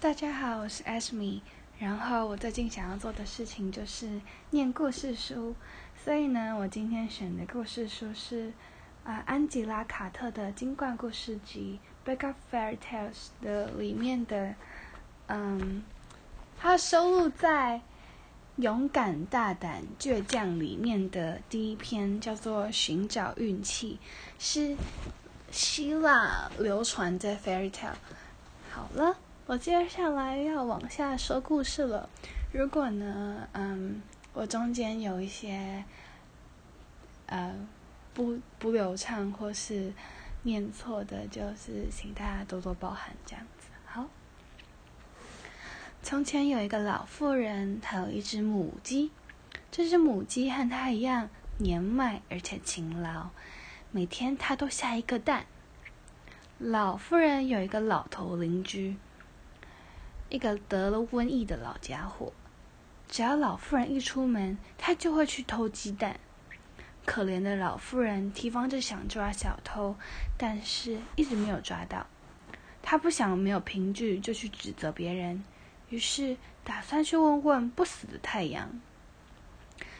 大家好，我是 Ashmi。然后我最近想要做的事情就是念故事书，所以呢，我今天选的故事书是啊安吉拉·卡特的《金冠故事集》Break Up Fairy Tales） 的里面的，嗯，它收录在《勇敢、大胆、倔强》里面的第一篇，叫做《寻找运气》，是希腊流传的 Fairy Tale。好了。我接下来要往下说故事了。如果呢，嗯，我中间有一些呃不不流畅或是念错的，就是请大家多多包涵，这样子。好。从前有一个老妇人，她有一只母鸡。这只母鸡和她一样年迈而且勤劳，每天它都下一个蛋。老妇人有一个老头邻居。一个得了瘟疫的老家伙，只要老妇人一出门，他就会去偷鸡蛋。可怜的老妇人提防着想抓小偷，但是一直没有抓到。他不想没有凭据就去指责别人，于是打算去问问不死的太阳。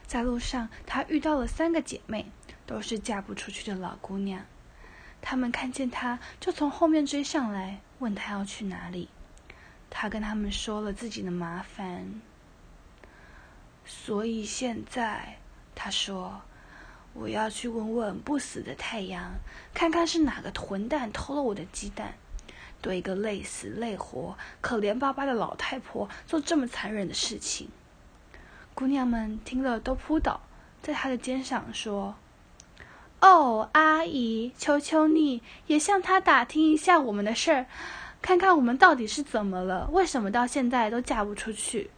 在路上，他遇到了三个姐妹，都是嫁不出去的老姑娘。她们看见他，就从后面追上来，问他要去哪里。他跟他们说了自己的麻烦，所以现在他说：“我要去问问不死的太阳，看看是哪个混蛋偷了我的鸡蛋，对一个累死累活、可怜巴巴的老太婆做这么残忍的事情。”姑娘们听了都扑倒在他的肩上，说：“哦，阿姨，求求你也向他打听一下我们的事儿。”看看我们到底是怎么了？为什么到现在都嫁不出去？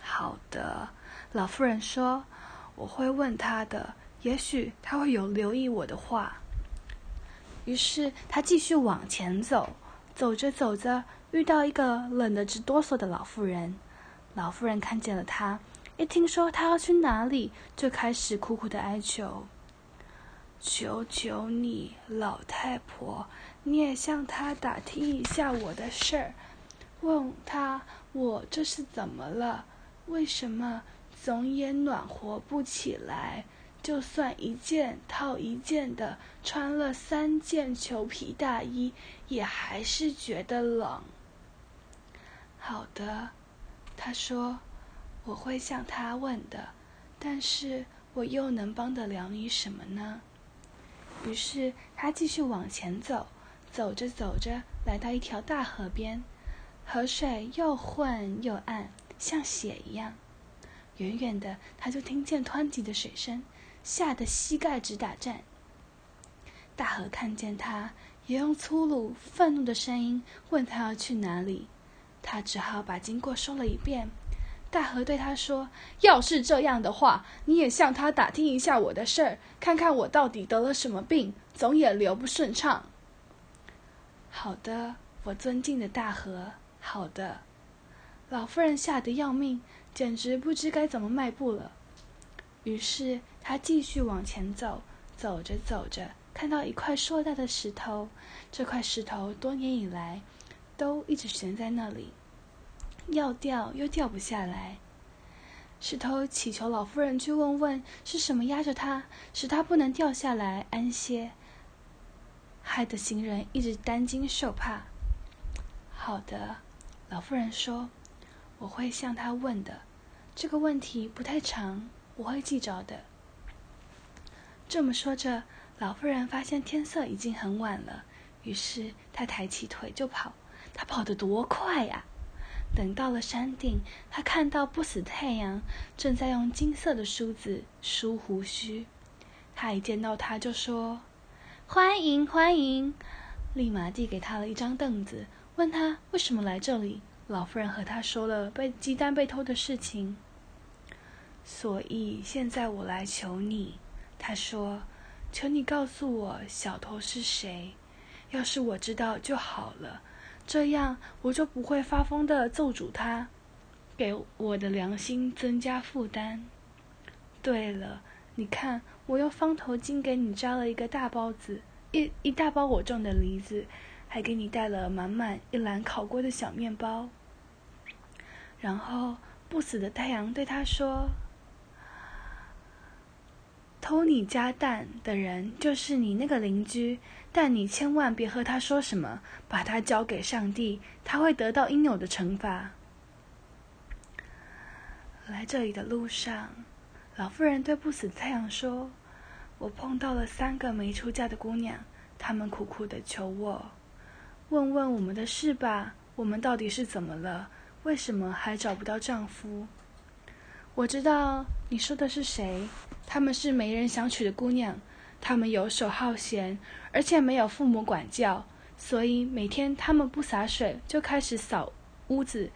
好的，老妇人说：“我会问他的，也许他会有留意我的话。”于是他继续往前走，走着走着，遇到一个冷得直哆嗦的老妇人。老妇人看见了他，一听说他要去哪里，就开始苦苦的哀求：“求求你，老太婆！”你也向他打听一下我的事儿，问他我这是怎么了？为什么总也暖和不起来？就算一件套一件的穿了三件裘皮大衣，也还是觉得冷。好的，他说，我会向他问的，但是我又能帮得了你什么呢？于是他继续往前走。走着走着，来到一条大河边，河水又浑又暗，像血一样。远远的，他就听见湍急的水声，吓得膝盖直打颤。大河看见他，也用粗鲁、愤怒的声音问他要去哪里。他只好把经过说了一遍。大河对他说：“要是这样的话，你也向他打听一下我的事儿，看看我到底得了什么病，总也流不顺畅。”好的，我尊敬的大河。好的，老妇人吓得要命，简直不知该怎么迈步了。于是她继续往前走，走着走着，看到一块硕大的石头。这块石头多年以来都一直悬在那里，要掉又掉不下来。石头祈求老妇人去问问是什么压着它，使它不能掉下来安歇。害得行人一直担惊受怕。好的，老妇人说：“我会向他问的。这个问题不太长，我会记着的。”这么说着，老妇人发现天色已经很晚了，于是她抬起腿就跑。她跑得多快呀！等到了山顶，她看到不死太阳正在用金色的梳子梳胡须。她一见到他就说。欢迎欢迎！立马递给他了一张凳子，问他为什么来这里。老夫人和他说了被鸡蛋被偷的事情。所以现在我来求你，他说：“求你告诉我小偷是谁。要是我知道就好了，这样我就不会发疯的揍主他，给我的良心增加负担。对了。”你看，我用方头巾给你扎了一个大包子，一一大包我种的梨子，还给你带了满满一篮烤过的小面包。然后不死的太阳对他说：“偷你家蛋的人就是你那个邻居，但你千万别和他说什么，把他交给上帝，他会得到应有的惩罚。”来这里的路上，老妇人对不死太阳说：“我碰到了三个没出嫁的姑娘，她们苦苦的求我。”问问我们的事吧，我们到底是怎么了？为什么还找不到丈夫？我知道你说的是谁，她们是没人想娶的姑娘，她们游手好闲，而且没有父母管教，所以每天她们不洒水就开始扫屋子，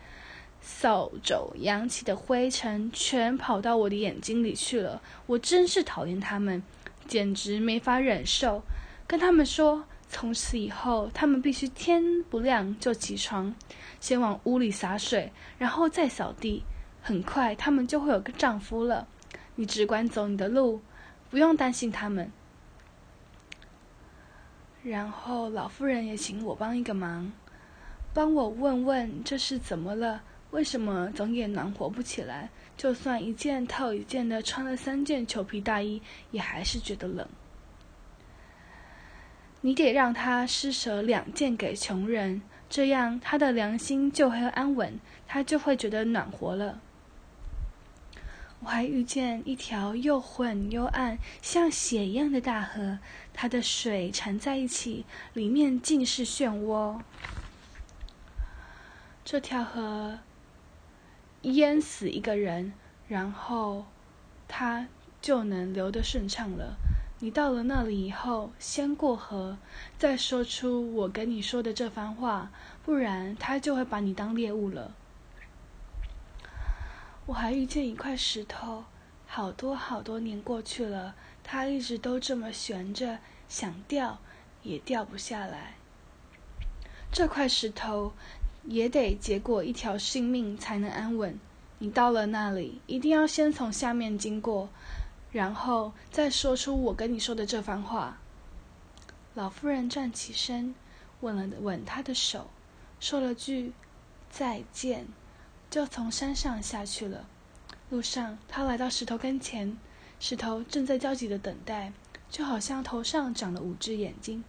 扫帚扬起的灰尘全跑到我的眼睛里去了。我真是讨厌他们，简直没法忍受。跟他们说。从此以后，他们必须天不亮就起床，先往屋里洒水，然后再扫地。很快，他们就会有个丈夫了。你只管走你的路，不用担心他们。然后，老妇人也请我帮一个忙，帮我问问这是怎么了？为什么总也暖和不起来？就算一件套一件的穿了三件裘皮大衣，也还是觉得冷。你得让他施舍两件给穷人，这样他的良心就会安稳，他就会觉得暖和了。我还遇见一条又混又暗、像血一样的大河，它的水缠在一起，里面尽是漩涡。这条河淹死一个人，然后他就能流得顺畅了。你到了那里以后，先过河，再说出我跟你说的这番话，不然他就会把你当猎物了。我还遇见一块石头，好多好多年过去了，它一直都这么悬着，想掉也掉不下来。这块石头也得结果一条性命才能安稳。你到了那里，一定要先从下面经过。然后再说出我跟你说的这番话。老妇人站起身，吻了吻他的手，说了句再见，就从山上下去了。路上，他来到石头跟前，石头正在焦急的等待，就好像头上长了五只眼睛。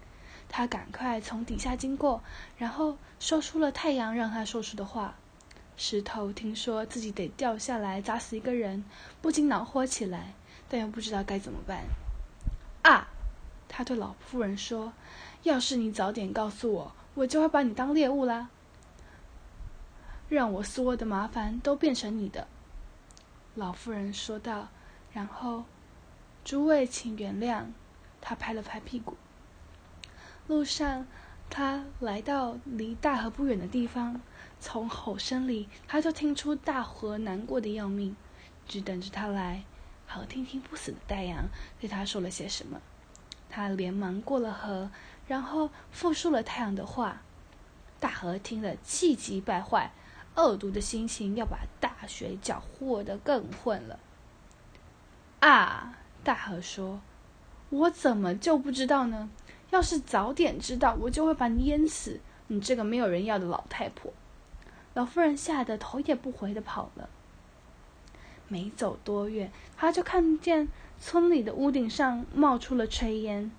他赶快从底下经过，然后说出了太阳让他说出的话。石头听说自己得掉下来砸死一个人，不禁恼火起来。但又不知道该怎么办。啊！他对老妇人说：“要是你早点告诉我，我就会把你当猎物啦，让我所有的麻烦都变成你的。”老妇人说道。然后，诸位请原谅。他拍了拍屁股。路上，他来到离大河不远的地方，从吼声里，他就听出大河难过的要命，只等着他来。好听听不死的太阳对他说了些什么，他连忙过了河，然后复述了太阳的话。大河听了气急败坏，恶毒的心情要把大水搅和得更混了。啊！大河说：“我怎么就不知道呢？要是早点知道，我就会把你淹死！你这个没有人要的老太婆！”老妇人吓得头也不回的跑了。没走多远，他就看见村里的屋顶上冒出了炊烟，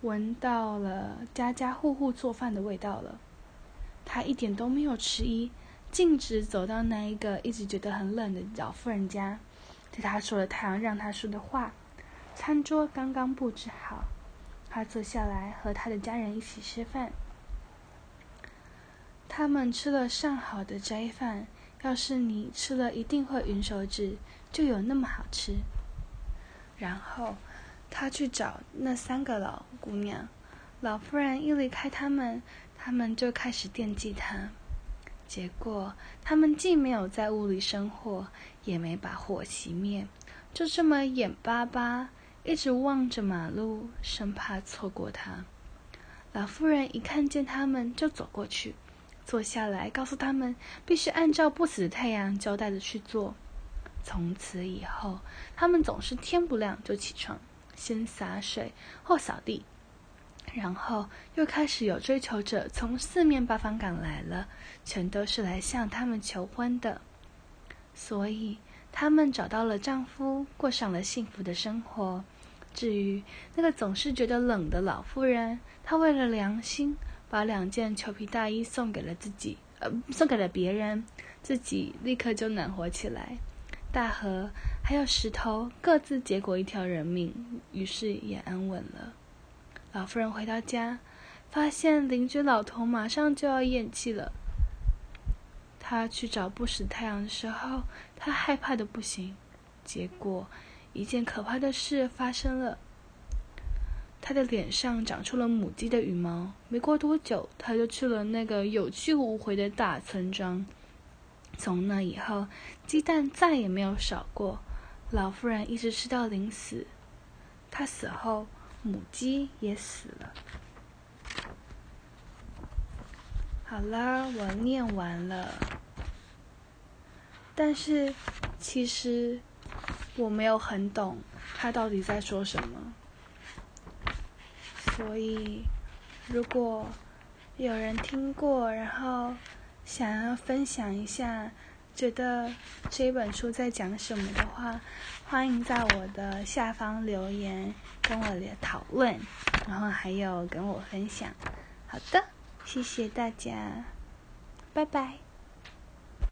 闻到了家家户户做饭的味道了。他一点都没有迟疑，径直走到那一个一直觉得很冷的老妇人家，对他说了太阳让他说的话。餐桌刚刚布置好，他坐下来和他的家人一起吃饭。他们吃了上好的斋饭。要是你吃了，一定会吮手指，就有那么好吃。然后，他去找那三个老姑娘，老妇人一离开他们，他们就开始惦记他。结果，他们既没有在屋里生火，也没把火熄灭，就这么眼巴巴一直望着马路，生怕错过他。老妇人一看见他们，就走过去。坐下来，告诉他们必须按照不死的太阳交代的去做。从此以后，他们总是天不亮就起床，先洒水后扫地。然后又开始有追求者从四面八方赶来了，全都是来向他们求婚的。所以，他们找到了丈夫，过上了幸福的生活。至于那个总是觉得冷的老妇人，她为了良心，把两件裘皮大衣送给了自己，呃，送给了别人，自己立刻就暖和起来。大河还有石头各自结果一条人命，于是也安稳了。老妇人回到家，发现邻居老头马上就要咽气了。他去找不死太阳的时候，他害怕的不行。结果，一件可怕的事发生了。他的脸上长出了母鸡的羽毛。没过多久，他就去了那个有去无回的大村庄。从那以后，鸡蛋再也没有少过。老妇人一直吃到临死。她死后。母鸡也死了。好了，我念完了。但是，其实我没有很懂他到底在说什么。所以，如果有人听过，然后想要分享一下。觉得这本书在讲什么的话，欢迎在我的下方留言跟我讨论，然后还有跟我分享。好的，谢谢大家，拜拜。